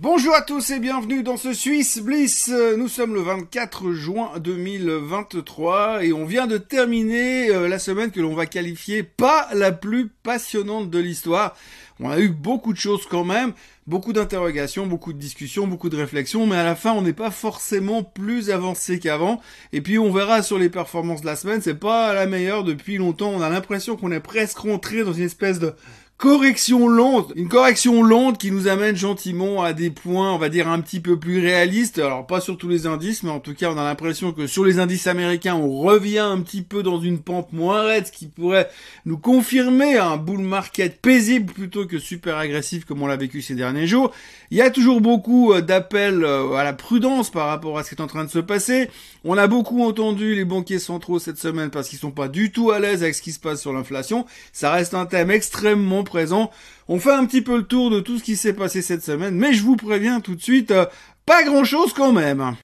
Bonjour à tous et bienvenue dans ce Suisse Bliss. Nous sommes le 24 juin 2023 et on vient de terminer euh, la semaine que l'on va qualifier pas la plus passionnante de l'histoire. On a eu beaucoup de choses quand même, beaucoup d'interrogations, beaucoup de discussions, beaucoup de réflexions, mais à la fin on n'est pas forcément plus avancé qu'avant. Et puis on verra sur les performances de la semaine, c'est pas la meilleure depuis longtemps. On a l'impression qu'on est presque rentré dans une espèce de correction lente, une correction lente qui nous amène gentiment à des points, on va dire un petit peu plus réalistes. Alors pas sur tous les indices, mais en tout cas on a l'impression que sur les indices américains, on revient un petit peu dans une pente moins raide, ce qui pourrait nous confirmer un bull market paisible plutôt que super agressif comme on l'a vécu ces derniers jours. Il y a toujours beaucoup euh, d'appels euh, à la prudence par rapport à ce qui est en train de se passer. On a beaucoup entendu les banquiers centraux cette semaine parce qu'ils sont pas du tout à l'aise avec ce qui se passe sur l'inflation. Ça reste un thème extrêmement On fait un petit peu le tour de tout ce qui s'est passé cette semaine, mais je vous préviens tout de suite, euh, pas grand chose quand même.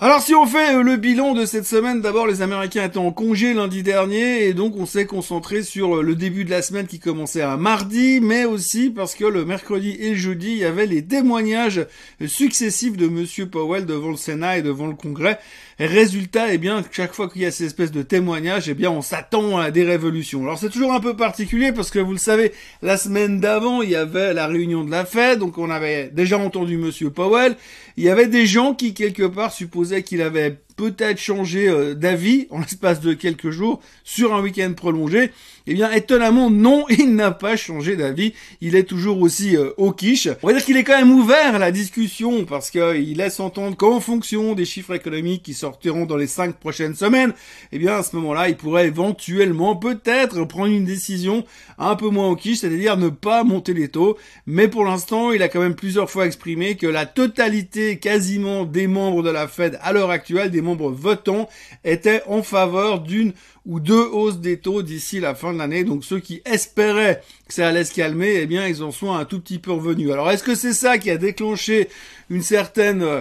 Alors si on fait euh, le bilan de cette semaine, d'abord les Américains étaient en congé lundi dernier et donc on s'est concentré sur euh, le début de la semaine qui commençait à mardi, mais aussi parce que le mercredi et le jeudi, il y avait les témoignages successifs de Monsieur Powell devant le Sénat et devant le Congrès. résultat, eh bien, chaque fois qu'il y a ces espèces de témoignages, eh bien, on s'attend à des révolutions. Alors c'est toujours un peu particulier parce que vous le savez, la semaine d'avant, il y avait la réunion de la Fed, donc on avait déjà entendu Monsieur Powell. Il y avait des gens qui quelque part supposaient qu'il avait peut-être changé euh, d'avis en l'espace de quelques jours sur un week-end prolongé. Eh bien, étonnamment, non, il n'a pas changé d'avis. Il est toujours aussi euh, au quiche. On va dire qu'il est quand même ouvert à la discussion parce qu'il laisse entendre qu'en fonction des chiffres économiques qui sortiront dans les cinq prochaines semaines, eh bien, à ce moment-là, il pourrait éventuellement, peut-être, prendre une décision un peu moins au quiche, c'est-à-dire ne pas monter les taux. Mais pour l'instant, il a quand même plusieurs fois exprimé que la totalité quasiment des membres de la Fed à l'heure actuelle, membres votants étaient en faveur d'une ou deux hausses des taux d'ici la fin de l'année. Donc ceux qui espéraient que ça allait se calmer, eh bien ils en sont un tout petit peu revenus. Alors est-ce que c'est ça qui a déclenché une certaine euh,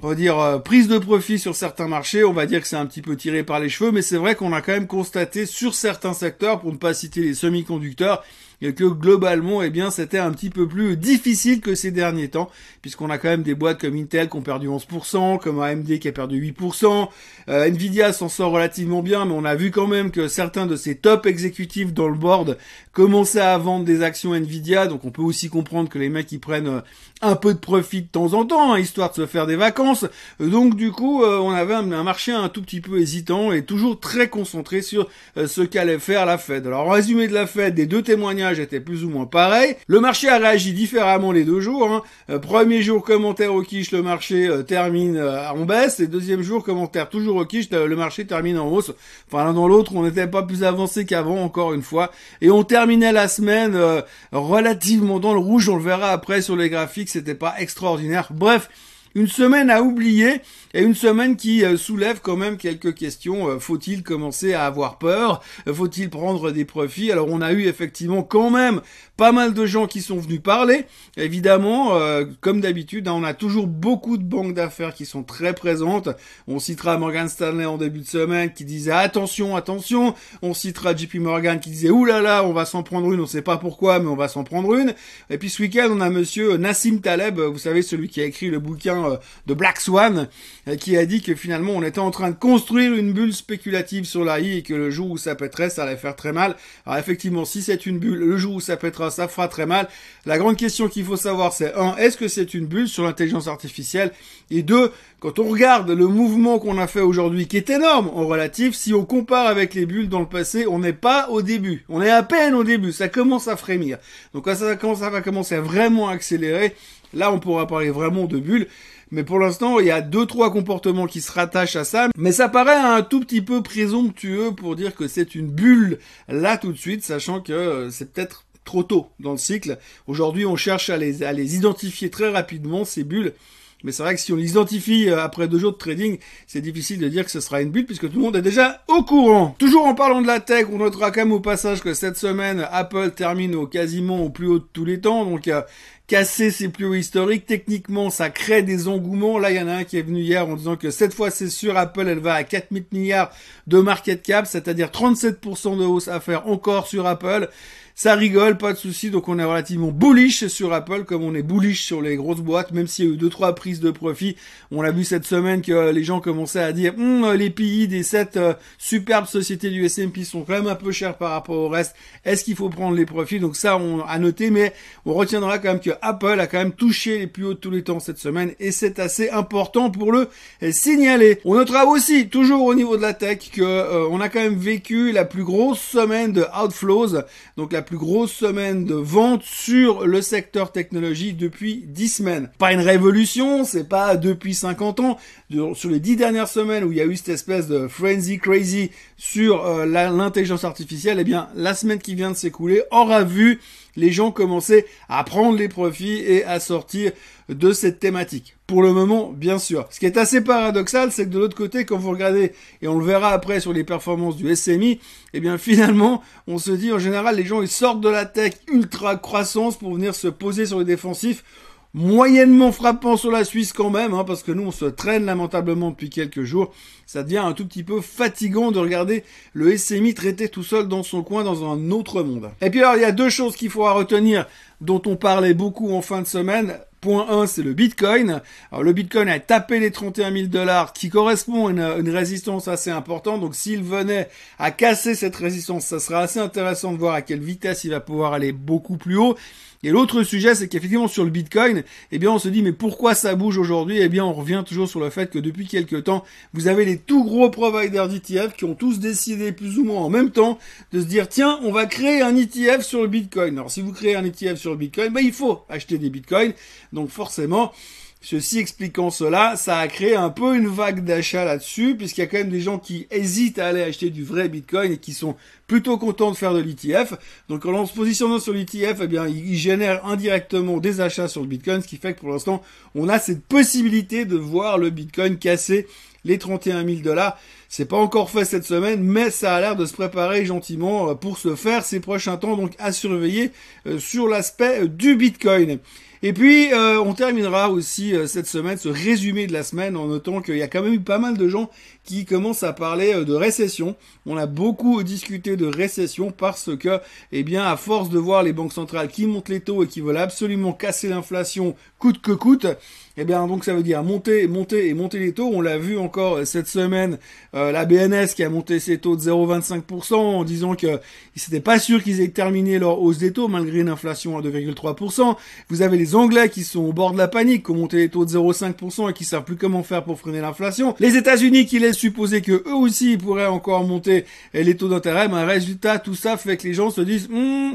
on va dire euh, prise de profit sur certains marchés, on va dire que c'est un petit peu tiré par les cheveux, mais c'est vrai qu'on a quand même constaté sur certains secteurs, pour ne pas citer les semi-conducteurs, que globalement, eh bien, c'était un petit peu plus difficile que ces derniers temps, puisqu'on a quand même des boîtes comme Intel qui ont perdu 11%, comme AMD qui a perdu 8%, euh, Nvidia s'en sort relativement bien, mais on a vu quand même que certains de ces top exécutifs dans le board commençaient à vendre des actions Nvidia, donc on peut aussi comprendre que les mecs ils prennent euh, un peu de profit de temps en temps, hein, histoire de se faire des vacances. Donc du coup, euh, on avait un, marché un tout petit peu hésitant et toujours très concentré sur ce qu'allait faire la Fed. Alors en résumé de la Fed, des deux témoignages était plus ou moins pareil. Le marché a réagi différemment les deux jours. Hein. Euh, premier jour commentaire au quiche, le marché euh, termine euh, en baisse. Et deuxième jour commentaire toujours au quiche, le marché termine en hausse. Enfin l'un dans l'autre, on n'était pas plus avancé qu'avant encore une fois. Et on terminait la semaine relativement dans le rouge. On le verra après sur les graphiques. C'était pas extraordinaire. Bref. Une semaine à oublier et une semaine qui euh, soulève quand même quelques questions. Euh, faut-il commencer à avoir peur? Faut-il prendre des profits? Alors on a eu effectivement quand même pas mal de gens qui sont venus parler. Évidemment, euh, comme d'habitude, hein, on a toujours beaucoup de banques d'affaires qui sont très présentes. On citera Morgan Stanley en début de semaine qui disait attention, attention. On citera JP Morgan qui disait oulala, là là, on va s'en prendre une, on sait pas pourquoi, mais on va s'en prendre une. Et puis ce week-end, on a monsieur Nassim Taleb, vous savez, celui qui a écrit le bouquin euh, de Black Swan, euh, qui a dit que finalement on était en train de construire une bulle spéculative sur la I et que le jour où ça pèterait, ça allait faire très mal. Alors effectivement, si c'est une bulle, le jour où ça pètera, ça fera très mal. La grande question qu'il faut savoir, c'est un, est-ce que c'est une bulle sur l'intelligence artificielle? Et deux, quand on regarde le mouvement qu'on a fait aujourd'hui, qui est énorme en relatif, si on compare avec les bulles dans le passé, on n'est pas au début. On est à peine au début. Ça commence à frémir. Donc ça va commencer à vraiment accélérer, là on pourra parler vraiment de bulles. Mais pour l'instant, il y a deux, trois comportements qui se rattachent à ça. Mais ça paraît un tout petit peu présomptueux pour dire que c'est une bulle là tout de suite, sachant que euh, c'est peut-être trop tôt dans le cycle. Aujourd'hui, on cherche à les, à les identifier très rapidement, ces bulles. Mais c'est vrai que si on les identifie euh, après deux jours de trading, c'est difficile de dire que ce sera une bulle puisque tout le monde est déjà au courant. Toujours en parlant de la tech, on notera quand même au passage que cette semaine, Apple termine au quasiment au plus haut de tous les temps. Donc, euh, casser ses plus hauts historiques. Techniquement, ça crée des engouements. Là, il y en a un qui est venu hier en disant que cette fois, c'est sûr, Apple, elle va à 4000 milliards de market cap, c'est-à-dire 37% de hausse à faire encore sur Apple. Ça rigole, pas de souci. Donc on est relativement bullish sur Apple, comme on est bullish sur les grosses boîtes, même s'il y a eu deux trois prises de profit. On a vu cette semaine que les gens commençaient à dire hum, les pays des sept euh, superbes sociétés du S&P sont quand même un peu chers par rapport au reste. Est-ce qu'il faut prendre les profits? Donc ça, on a noté, mais on retiendra quand même que Apple a quand même touché les plus hauts de tous les temps cette semaine, et c'est assez important pour le signaler. On notera aussi, toujours au niveau de la tech, que euh, on a quand même vécu la plus grosse semaine de outflows, donc la plus grosse semaine de vente sur le secteur technologie depuis 10 semaines. Pas une révolution, c'est pas depuis 50 ans. Sur les 10 dernières semaines où il y a eu cette espèce de frenzy crazy sur euh, l'intelligence artificielle, eh bien, la semaine qui vient de s'écouler aura vu les gens commencer à prendre les profits et à sortir de cette thématique. Pour le moment, bien sûr. Ce qui est assez paradoxal, c'est que de l'autre côté, quand vous regardez, et on le verra après sur les performances du SMI, eh bien finalement, on se dit en général, les gens ils sortent de la tech ultra croissance pour venir se poser sur les défensifs moyennement frappant sur la Suisse quand même, hein, parce que nous on se traîne lamentablement depuis quelques jours. Ça devient un tout petit peu fatigant de regarder le SMI traité tout seul dans son coin dans un autre monde. Et puis alors il y a deux choses qu'il faut retenir dont on parlait beaucoup en fin de semaine. Point 1, c'est le Bitcoin. Alors le Bitcoin a tapé les 31 000 dollars, qui correspond à une, une, résistance assez importante. Donc s'il venait à casser cette résistance, ça sera assez intéressant de voir à quelle vitesse il va pouvoir aller beaucoup plus haut. Et l'autre sujet, c'est qu'effectivement sur le Bitcoin, eh bien on se dit mais pourquoi ça bouge aujourd'hui? Eh bien on revient toujours sur le fait que depuis quelques temps, vous avez les tout gros providers d'ETF qui ont tous décidé plus ou moins en même temps de se dire tiens, on va créer un ETF sur le Bitcoin. Alors si vous créez un ETF sur le Bitcoin, ben, il faut acheter des Bitcoins. Donc forcément, Ceci expliquant cela, ça a créé un peu une vague d'achat là-dessus, puisqu'il y a quand même des gens qui hésitent à aller acheter du vrai Bitcoin et qui sont plutôt contents de faire de l'ETF. Donc en se positionnant sur l'ETF, eh bien, ils génèrent indirectement des achats sur le Bitcoin, ce qui fait que pour l'instant, on a cette possibilité de voir le Bitcoin casser les 31 000 dollars. C'est pas encore fait cette semaine, mais ça a l'air de se préparer gentiment euh, pour se faire ces prochains temps, donc à surveiller euh, sur l'aspect euh, du Bitcoin. Et puis, euh, on terminera aussi euh, cette semaine, ce résumé de la semaine, en notant qu'il y a quand même eu pas mal de gens qui commencent à parler euh, de récession. On a beaucoup discuté de récession parce que, eh bien, à force de voir les banques centrales qui montent les taux et qui veulent absolument casser l'inflation coûte que coûte, eh bien, donc ça veut dire monter, monter et monter les taux. On l'a vu encore cette semaine, la BNS qui a monté ses taux de 0,25% en disant que n'étaient pas sûr qu'ils aient terminé leur hausse des taux malgré une inflation à 2,3%. Vous avez les Anglais qui sont au bord de la panique, qui ont monté les taux de 0,5% et qui savent plus comment faire pour freiner l'inflation. Les États-Unis qui laissent supposer que eux aussi pourraient encore monter les taux d'intérêt. Mais résultat, tout ça fait que les gens se disent, hmm,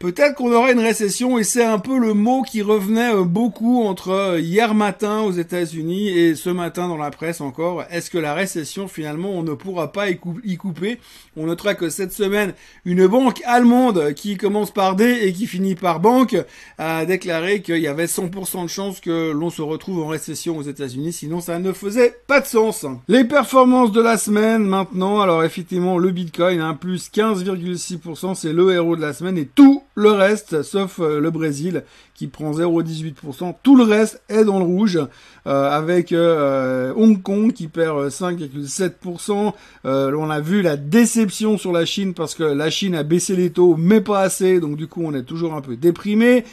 Peut-être qu'on aurait une récession et c'est un peu le mot qui revenait euh, beaucoup entre euh, hier matin aux États-Unis et ce matin dans la presse encore. Est-ce que la récession finalement on ne pourra pas y couper? On notera que cette semaine une banque allemande qui commence par D et qui finit par banque a déclaré qu'il y avait 100% de chances que l'on se retrouve en récession aux États-Unis, sinon ça ne faisait pas de sens. Les performances de la semaine maintenant, alors effectivement le Bitcoin, un hein, plus 15,6%, c'est le héros de la semaine et tout le reste, sauf euh, le Brésil, qui prend 0,18%, tout le reste est dans le rouge, euh, avec euh, Hong Kong qui perd 5,7%. on a vu la déception sur la Chine parce que la Chine a baissé les taux, mais pas assez, donc du coup on est toujours un peu déprimé.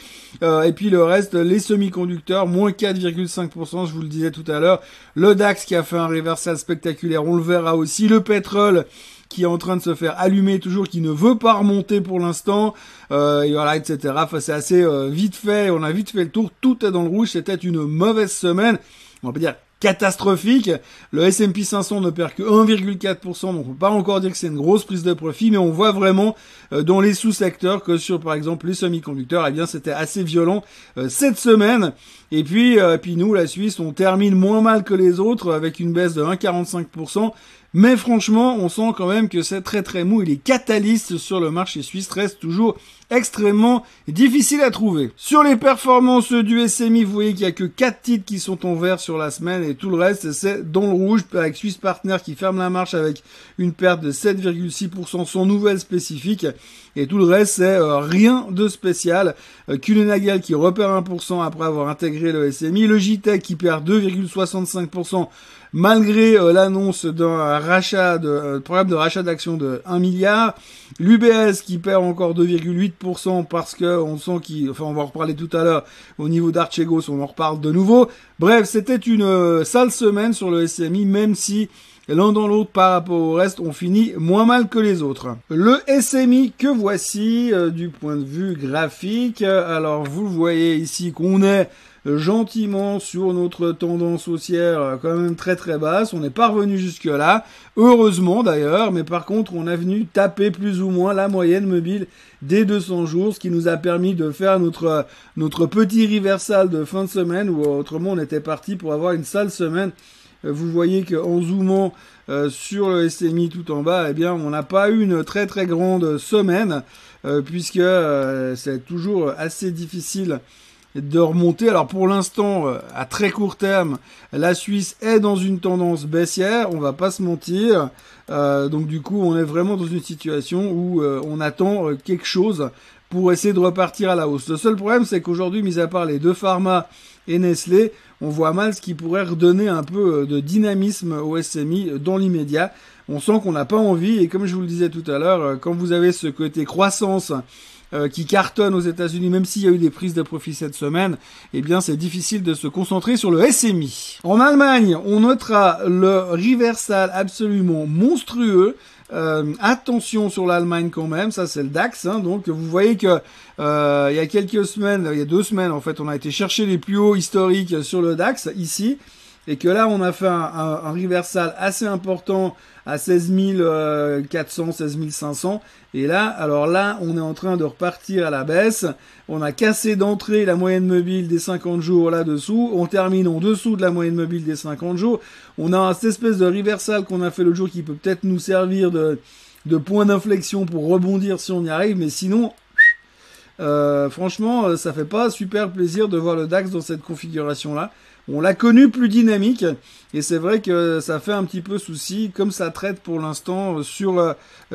et puis le reste, les semi-conducteurs, moins 4,5%, je vous le disais tout à l'heure. Le DAX qui a fait un reversal spectaculaire, on le verra aussi. Le pétrole qui est en train de se faire allumer toujours, qui ne veut pas remonter pour l'instant, euh, et voilà, etc. Enfin, c'est assez euh, vite fait, on a vite fait le tour, tout est dans le rouge, c'était une mauvaise semaine, on va dire catastrophique. Le S&P 500 ne perd que 1,4%, donc on peut pas encore dire que c'est une grosse prise de profit, mais on voit vraiment euh, dans les sous-secteurs que sur par exemple les semi-conducteurs, eh bien c'était assez violent euh, cette semaine. Et puis, euh, puis nous, la Suisse, on termine moins mal que les autres avec une baisse de 1,45%. Mais franchement, on sent quand même que c'est très très mou et les catalystes sur le marché suisse restent toujours extrêmement difficile à trouver. Sur les performances du SMI, vous voyez qu'il y a que 4 titres qui sont en vert sur la semaine et tout le reste c'est dans le rouge avec Swiss Partner qui ferme la marche avec une perte de 7,6% sans nouvelle spécifique et tout le reste c'est euh, rien de spécial. Euh, Kulenagel qui repère 1% après avoir intégré le SMI, le JTEC qui perd 2,65% malgré euh, l'annonce d'un rachat de euh, programme de rachat d'actions de 1 milliard, l'UBS qui perd encore 2,8% parce que on sent qu'il enfin on va en reparler tout à l'heure au niveau d'Archegos, on en reparle de nouveau. Bref, c'était une euh, sale semaine sur le SMI même si l'un dans l'autre par rapport au reste, on finit moins mal que les autres. Le SMI que voici du point de vue graphique. Alors vous voyez ici qu'on est gentiment sur notre tendance haussière euh, quand même très très basse. On n'est pas revenu jusque là, heureusement d'ailleurs, mais par contre on est venu taper plus ou moins la moyenne mobile des 200 jours, ce qui nous a permis de faire notre notre petit reversal de fin de semaine, où autrement on était parti pour avoir une sale semaine. Euh, vous voyez qu'en zoomant euh, sur le SMI tout en bas, eh bien, on n'a pas eu une très très grande semaine, puisque c'est toujours assez difficile de remonter. Alors pour l'instant, euh, à très court terme, la Suisse est dans une tendance baissière, on va pas se mentir. Euh, donc du coup, on est vraiment dans une situation où euh, on attend quelque chose pour essayer de repartir à la hausse. Le seul problème, c'est qu'aujourd'hui, mis à part les deux pharma et Nestlé, on voit mal ce qui pourrait redonner un peu de dynamisme au SMI dans l'immédiat. On sent qu'on n'a pas envie, et comme je vous le disais tout à l'heure, quand vous avez ce côté croissance euh, qui cartonne aux États-Unis, même s'il y a eu des prises de profit cette semaine, eh bien c'est difficile de se concentrer sur le SMI. En Allemagne, on notera le reversal absolument monstrueux. Euh, attention sur l'Allemagne quand même, ça c'est le DAX. Hein, donc vous voyez que euh, il y a quelques semaines, il y a deux semaines en fait, on a été chercher les plus hauts historiques sur le DAX ici et que là on a fait un, un, reversal assez important à 16 400, 16 500 et là alors là on est en train de repartir à la baisse. On a cassé d'entrée la moyenne mobile des 50 jours là-dessous on termine en dessous de la moyenne mobile des 50 jours. On a cette espèce de reversal qu'on a fait le jour qui peut peut-être nous servir de, point d'inflexion pour rebondir si on y arrive. Mais sinon euh, franchement, ça fait pas super plaisir de voir le DAX dans cette configuration-là. On l'a connu plus dynamique et c'est vrai que ça fait un petit peu souci comme ça traite pour l'instant sur euh,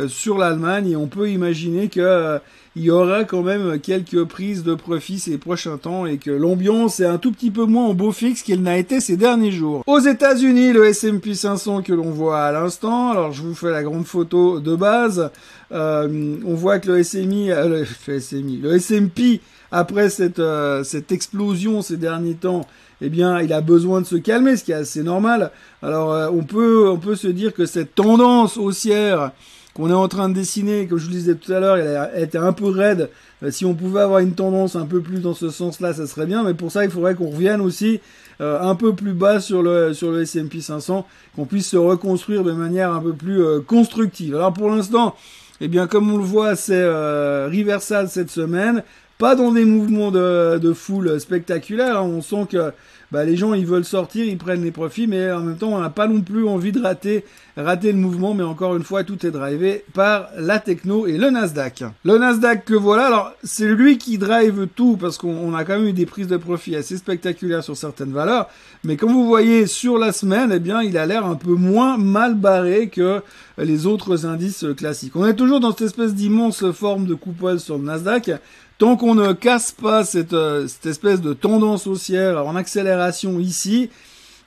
sur l'Allemagne et on peut imaginer que euh, il y aura quand même quelques prises de profit ces prochains temps et que l'ambiance est un tout petit peu moins en beau fixe qu'elle n'a été ces derniers jours. Aux États-Unis, le S&P 500 que l'on voit à l'instant, alors je vous fais la grande photo de base, euh, on voit que le SMI, le, SMI, le S&P après cette cette explosion ces derniers temps eh bien, il a besoin de se calmer, ce qui est assez normal. Alors, euh, on peut, on peut se dire que cette tendance haussière qu'on est en train de dessiner, comme je vous le disais tout à l'heure, elle, était un peu raide. Euh, si on pouvait avoir une tendance un peu plus dans ce sens-là, ça serait bien. Mais pour ça, il faudrait qu'on revienne aussi euh, un peu plus bas sur le sur le S&P 500, qu'on puisse se reconstruire de manière un peu plus constructive. Alors pour l'instant, eh bien, comme on le voit, c'est reversal cette semaine pas dans des mouvements de, foule spectaculaires. Hein. On sent que bah, les gens ils veulent sortir, ils prennent les profits, mais en même temps on n'a pas non plus envie de rater, rater le mouvement. Mais encore une fois, tout est drivé par la techno et le Nasdaq. Le Nasdaq que voilà, alors c'est lui qui drive tout parce qu'on a quand même eu des prises de profit assez spectaculaires sur certaines valeurs. Mais comme vous voyez sur la semaine, eh bien il a l'air un peu moins mal barré que les autres indices classiques. On est toujours dans cette espèce d'immense forme de coupole sur le Nasdaq. Tant qu'on ne casse pas cette, euh, cette espèce de tendance haussière en accélération ici,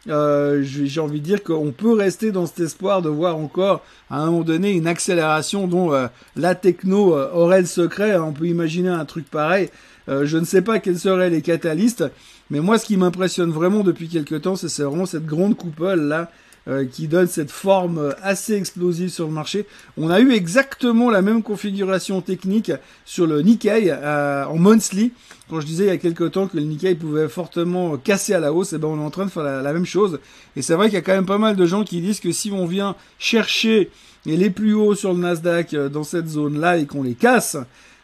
euh, j'ai envie de dire qu'on peut rester dans cet espoir de voir encore à un moment donné une accélération dont euh, la techno aurait le secret. On peut imaginer un truc pareil. je ne sais pas quels seraient les catalystes, mais moi ce qui m'impressionne vraiment depuis quelques temps, c'est vraiment cette grande coupole là euh, qui donne cette forme assez explosive sur le marché. On a eu exactement la même configuration technique sur le Nikkei euh, en monthly. Quand je disais il y a quelques temps que le Nikkei pouvait fortement casser à la hausse, et eh ben on est en train de faire la, même chose. Et c'est vrai qu'il y a quand même pas mal de gens qui disent que si on vient chercher les plus hauts sur le Nasdaq euh, dans cette zone-là et qu'on les casse,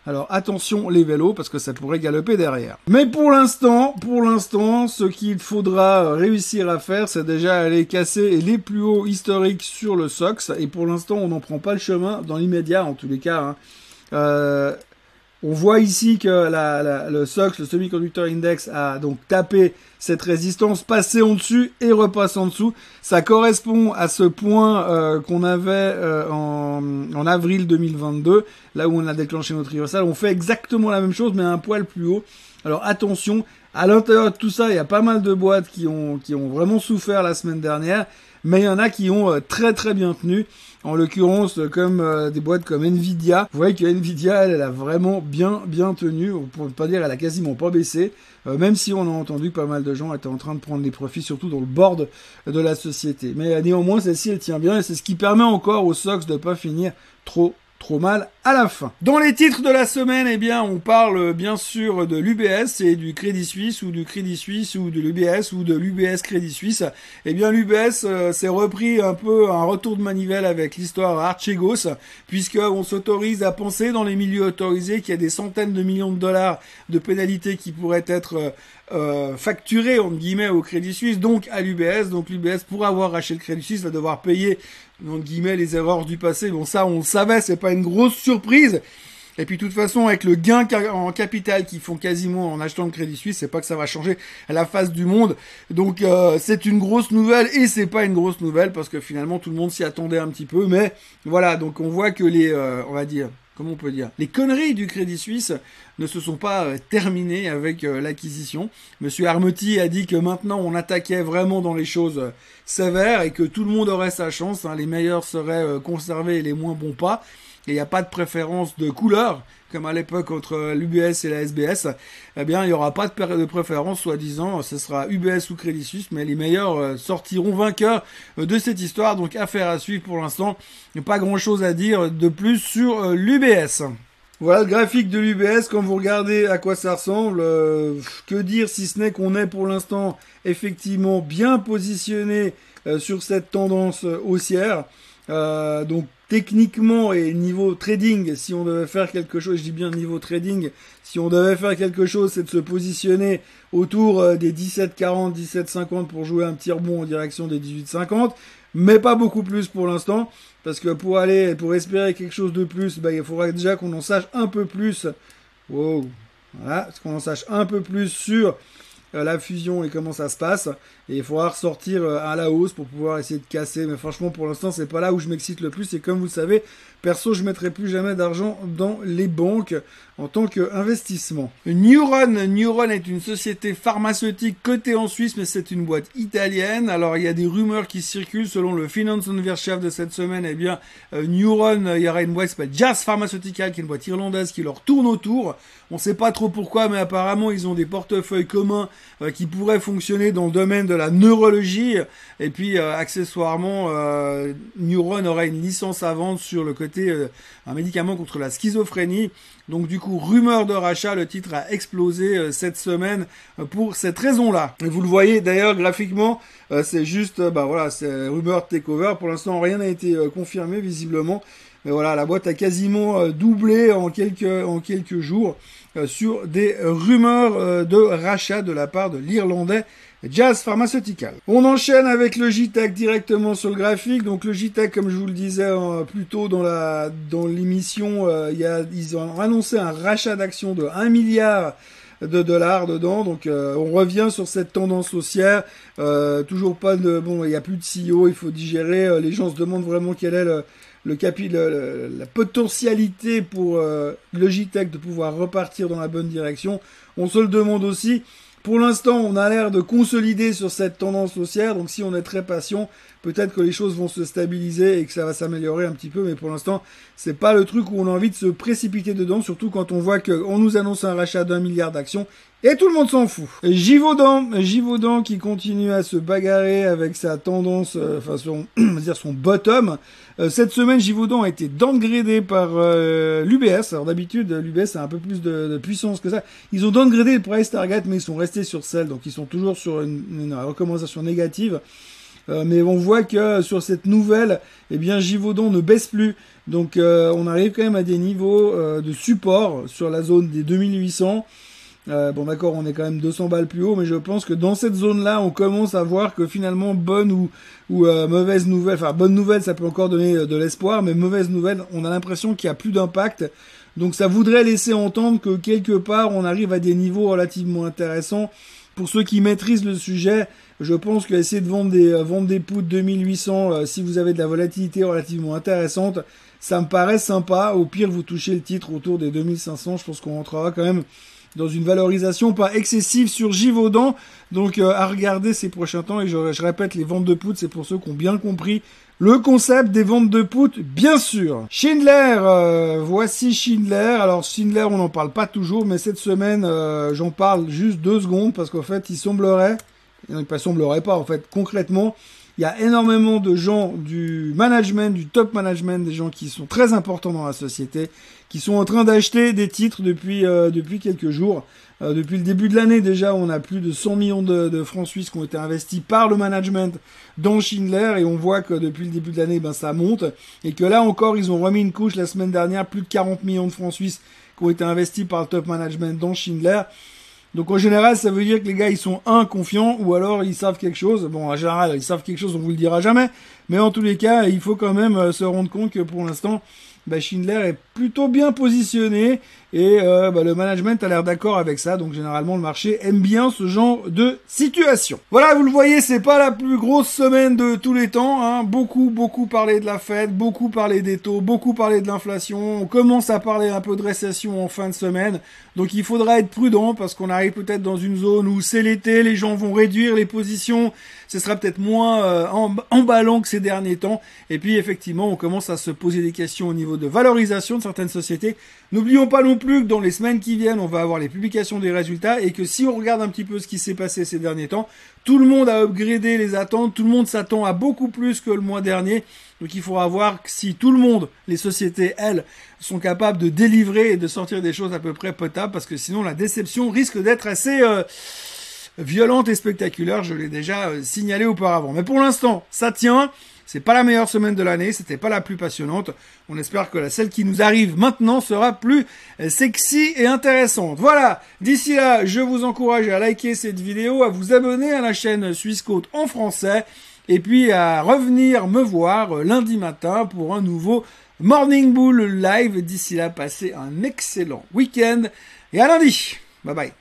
Alors attention les vélos parce que ça pourrait galoper derrière. Mais pour l'instant, pour l'instant, ce qu'il faudra réussir à faire, c'est déjà aller casser les plus hauts historiques sur le SOX. Et pour l'instant, on n'en prend pas le chemin dans l'immédiat en tous les cas. Hein. Euh, on voit ici que le SOX, le Semiconductor Index, a donc tapé cette résistance, passé en dessus et repasse en dessous. Ça correspond à ce point euh, qu'on avait euh, en, en, avril 2022, là où on a déclenché notre reversal. On fait exactement la même chose, mais un poil plus haut. Alors attention, à l'intérieur de tout ça, il y a pas mal de boîtes qui ont, qui ont vraiment souffert la semaine dernière, mais il y en a qui ont euh, très très bien tenu. En l'occurrence, comme euh, des boîtes comme Nvidia. Vous voyez que Nvidia, elle, elle a vraiment bien, bien tenu. On peut pas dire, elle a quasiment pas baissé. Euh, même si on a entendu que pas mal de gens étaient en train de prendre des profits, surtout dans le board de la société. Mais néanmoins, celle-ci, elle tient bien et c'est ce qui permet encore aux SOX de pas finir trop trop mal à la fin. Dans les titres de la semaine, eh bien, on parle bien sûr de l'UBS et du Crédit Suisse ou du Crédit Suisse ou de l'UBS ou de l'UBS Crédit Suisse. Eh bien, l'UBS euh, s'est repris un peu un retour de manivelle avec l'histoire Archegos, puisqu'on s'autorise à penser dans les milieux autorisés qu'il y a des centaines de millions de dollars de pénalités qui pourraient être euh, euh, entre guillemets au Crédit Suisse, donc à l'UBS. Donc l'UBS, pour avoir racheté le Crédit Suisse, va devoir payer entre guillemets, les erreurs du passé. Bon, ça, on le savait, c'est pas une grosse surprise. Et puis, de toute façon, avec le gain en capital qu'ils font quasiment en achetant le Crédit Suisse, c'est pas que ça va changer la face du monde. Donc, euh, c'est une grosse nouvelle et c'est pas une grosse nouvelle parce que finalement, tout le monde s'y attendait un petit peu. Mais voilà, donc on voit que les, euh, on va dire, comment on peut dire, les conneries du Crédit Suisse ne se sont pas euh, terminées avec l'acquisition. Monsieur Armetti a dit que maintenant on attaquait vraiment dans les choses sévères et que tout le monde aurait sa chance. Hein. les meilleurs seraient conservés et les moins bons pas. Et il n'y a pas de préférence de couleur comme à l'époque entre l'UBS et la SBS, eh bien, il n'y aura pas de, de préférence, soi-disant, ce sera UBS ou Crédit Suisse, mais les meilleurs euh, sortiront vainqueurs euh, de cette histoire, donc affaire à suivre pour l'instant. Pas grand-chose à dire de plus sur euh, l'UBS. Voilà le graphique de l'UBS, quand vous regardez à quoi ça ressemble, que dire si ce n'est qu'on est pour l'instant effectivement bien positionné sur cette tendance haussière. donc techniquement et niveau trading, si on devait faire quelque chose, je dis bien niveau trading, si on devait faire quelque chose, c'est de se positionner autour euh, des 17,40, 17,50 pour jouer un petit rebond en direction des 18,50, mais pas beaucoup plus pour l'instant, parce que pour aller, pour espérer quelque chose de plus, bah, il faudra déjà qu'on en sache un peu plus, wow, voilà, qu'on en sache un peu plus sur la fusion et comment ça se passe. Et il faudra ressortir euh, à la hausse pour pouvoir essayer de casser. Mais franchement, pour l'instant, c'est pas là où je m'excite le plus. Et comme vous le savez, perso, je mettrai plus jamais d'argent dans les banques en tant qu'investissement. Neuron, Neuron est une société pharmaceutique cotée en Suisse, mais c'est une boîte italienne. Alors, il y a des rumeurs qui circulent selon le Finance Wirtschaft de cette semaine. Eh bien, euh, Neuron, il y aura une boîte qui s'appelle Jazz Pharmaceutical, qui est une boîte irlandaise qui leur tourne autour. On sait pas trop pourquoi, mais apparemment, ils ont des portefeuilles communs euh, qui pourraient fonctionner dans le domaine de la neurologie. Et puis, euh, accessoirement, euh, Neuron aurait une licence à vendre sur le côté un médicament contre la schizophrénie. Donc du coup, rumeur de rachat, le titre a explosé cette semaine pour cette raison-là. Vous le voyez d'ailleurs graphiquement, c'est juste, bah voilà, c'est rumeur takeover. Pour l'instant, rien n'a été confirmé visiblement. Mais voilà, la boîte a quasiment doublé en quelques, en quelques jours. Euh, sur des rumeurs euh, de rachat de la part de l'Irlandais Jazz Pharmaceutical. On enchaîne avec le JTAC directement sur le graphique. Donc le JTAC, comme je vous le disais euh, plus tôt dans la dans l'émission, ils ont annoncé un rachat d'actions de 1 milliard de dollars dedans. Donc on revient sur cette tendance haussière. toujours pas de bon, il n'y a plus de CEO, il faut digérer. les gens se demandent vraiment quel est le, le, capi, la potentialité pour euh, Logitech de pouvoir repartir dans la bonne direction. On se le demande aussi. Pour l'instant, on a l'air de consolider sur cette tendance haussière, donc si on est très patient, peut-être que les choses vont se stabiliser et que ça va s'améliorer un petit peu, mais pour l'instant, c'est pas le truc où on a envie de se précipiter dedans, surtout quand on voit qu'on nous annonce un rachat d'un milliard d'actions et tout le monde s'en fout. Givaudan, Givaudan qui continue à se bagarrer avec sa tendance, euh, enfin son, dire son bottom. Euh, cette semaine, Givaudan a été downgradé par euh, l'UBS. Alors d'habitude, l'UBS a un peu plus de, puissance que ça. Ils ont downgradé le price target, mais ils sont restés sur celle, donc ils sont toujours sur une, une recommandation négative. mais on voit que sur cette nouvelle, eh bien Givaudan ne baisse plus. Donc on arrive quand même à des niveaux de support sur la zone des 2800. Euh, bon d'accord, on est quand même 200 balles plus haut, mais je pense que dans cette zone-là, on commence à voir que finalement, bonne ou, euh, mauvaise nouvelle, enfin bonne nouvelle, ça peut encore donner euh, de l'espoir, mais mauvaise nouvelle, on a l'impression qu'il n'y a plus d'impact. Donc ça voudrait laisser entendre que quelque part, on arrive à des niveaux relativement intéressants. Pour ceux qui maîtrisent le sujet, je pense qu'essayer de vendre des, vendre des poutres 2800, si vous avez de la volatilité relativement intéressante, ça me paraît sympa. Au pire, vous touchez le titre autour des 2500, je pense qu'on rentrera quand même dans une valorisation pas excessive sur Givaudan. Donc euh, à regarder ces prochains temps. Et je, je répète, les ventes de poutres, c'est pour ceux qui ont bien compris le concept des ventes de poutres, bien sûr. Schindler, euh, voici Schindler. Alors Schindler, on n'en parle pas toujours, mais cette semaine, euh, j'en parle juste deux secondes parce qu'en fait, il semblerait, il ne semblerait pas, en fait, concrètement, il y a énormément de gens du management, du top management, des gens qui sont très importants dans la société, qui sont en train d'acheter des titres depuis euh, depuis quelques jours. Euh, depuis le début de l'année déjà, on a plus de 100 millions de, francs suisses qui ont été investis par le management dans Schindler et on voit que depuis le début de l'année, ben ça monte et que là encore, ils ont remis une couche la semaine dernière, plus de 40 millions de francs suisses qui ont été investis par le top management dans Schindler. Donc en général, ça veut dire que les gars, ils sont un confiants ou alors ils savent quelque chose. Bon, en général, ils savent quelque chose, on vous le dira jamais. Mais en tous les cas, il faut quand même euh, se rendre compte que pour l'instant, bah, Schindler est plutôt bien positionné et euh, bah, le management a l'air d'accord avec ça. Donc généralement le marché aime bien ce genre de situation. Voilà, vous le voyez, c'est pas la plus grosse semaine de tous les temps. Hein. Beaucoup, beaucoup parlé de la Fed, beaucoup parlé des taux, beaucoup parlé de l'inflation. On commence à parler un peu de récession en fin de semaine. Donc il faudra être prudent parce qu'on arrive peut-être dans une zone où c'est l'été, les gens vont réduire les positions. Ce sera peut-être moins euh, emballant que ces derniers temps. Et puis effectivement, on commence à se poser des questions au niveau de valorisation de certaines sociétés. N'oublions pas non plus que dans les semaines qui viennent, on va avoir les publications des résultats et que si on regarde un petit peu ce qui s'est passé ces derniers temps, tout le monde a upgradé les attentes, tout le monde s'attend à beaucoup plus que le mois dernier. Donc il faudra voir si tout le monde, les sociétés, elles, sont capables de délivrer et de sortir des choses à peu près potables parce que sinon la déception risque d'être assez... Euh, violente et spectaculaire, je l'ai déjà euh, signalé auparavant. Mais pour l'instant, ça tient. C'est pas la meilleure semaine de l'année, c'était pas la plus passionnante. On espère que la celle qui nous arrive maintenant sera plus euh, sexy et intéressante. Voilà. D'ici là, je vous encourage à liker cette vidéo, à vous abonner à la chaîne Suisse Côte en français et puis à revenir me voir euh, lundi matin pour un nouveau Morning Bull live. D'ici là, passez un excellent week-end et à lundi. Bye bye.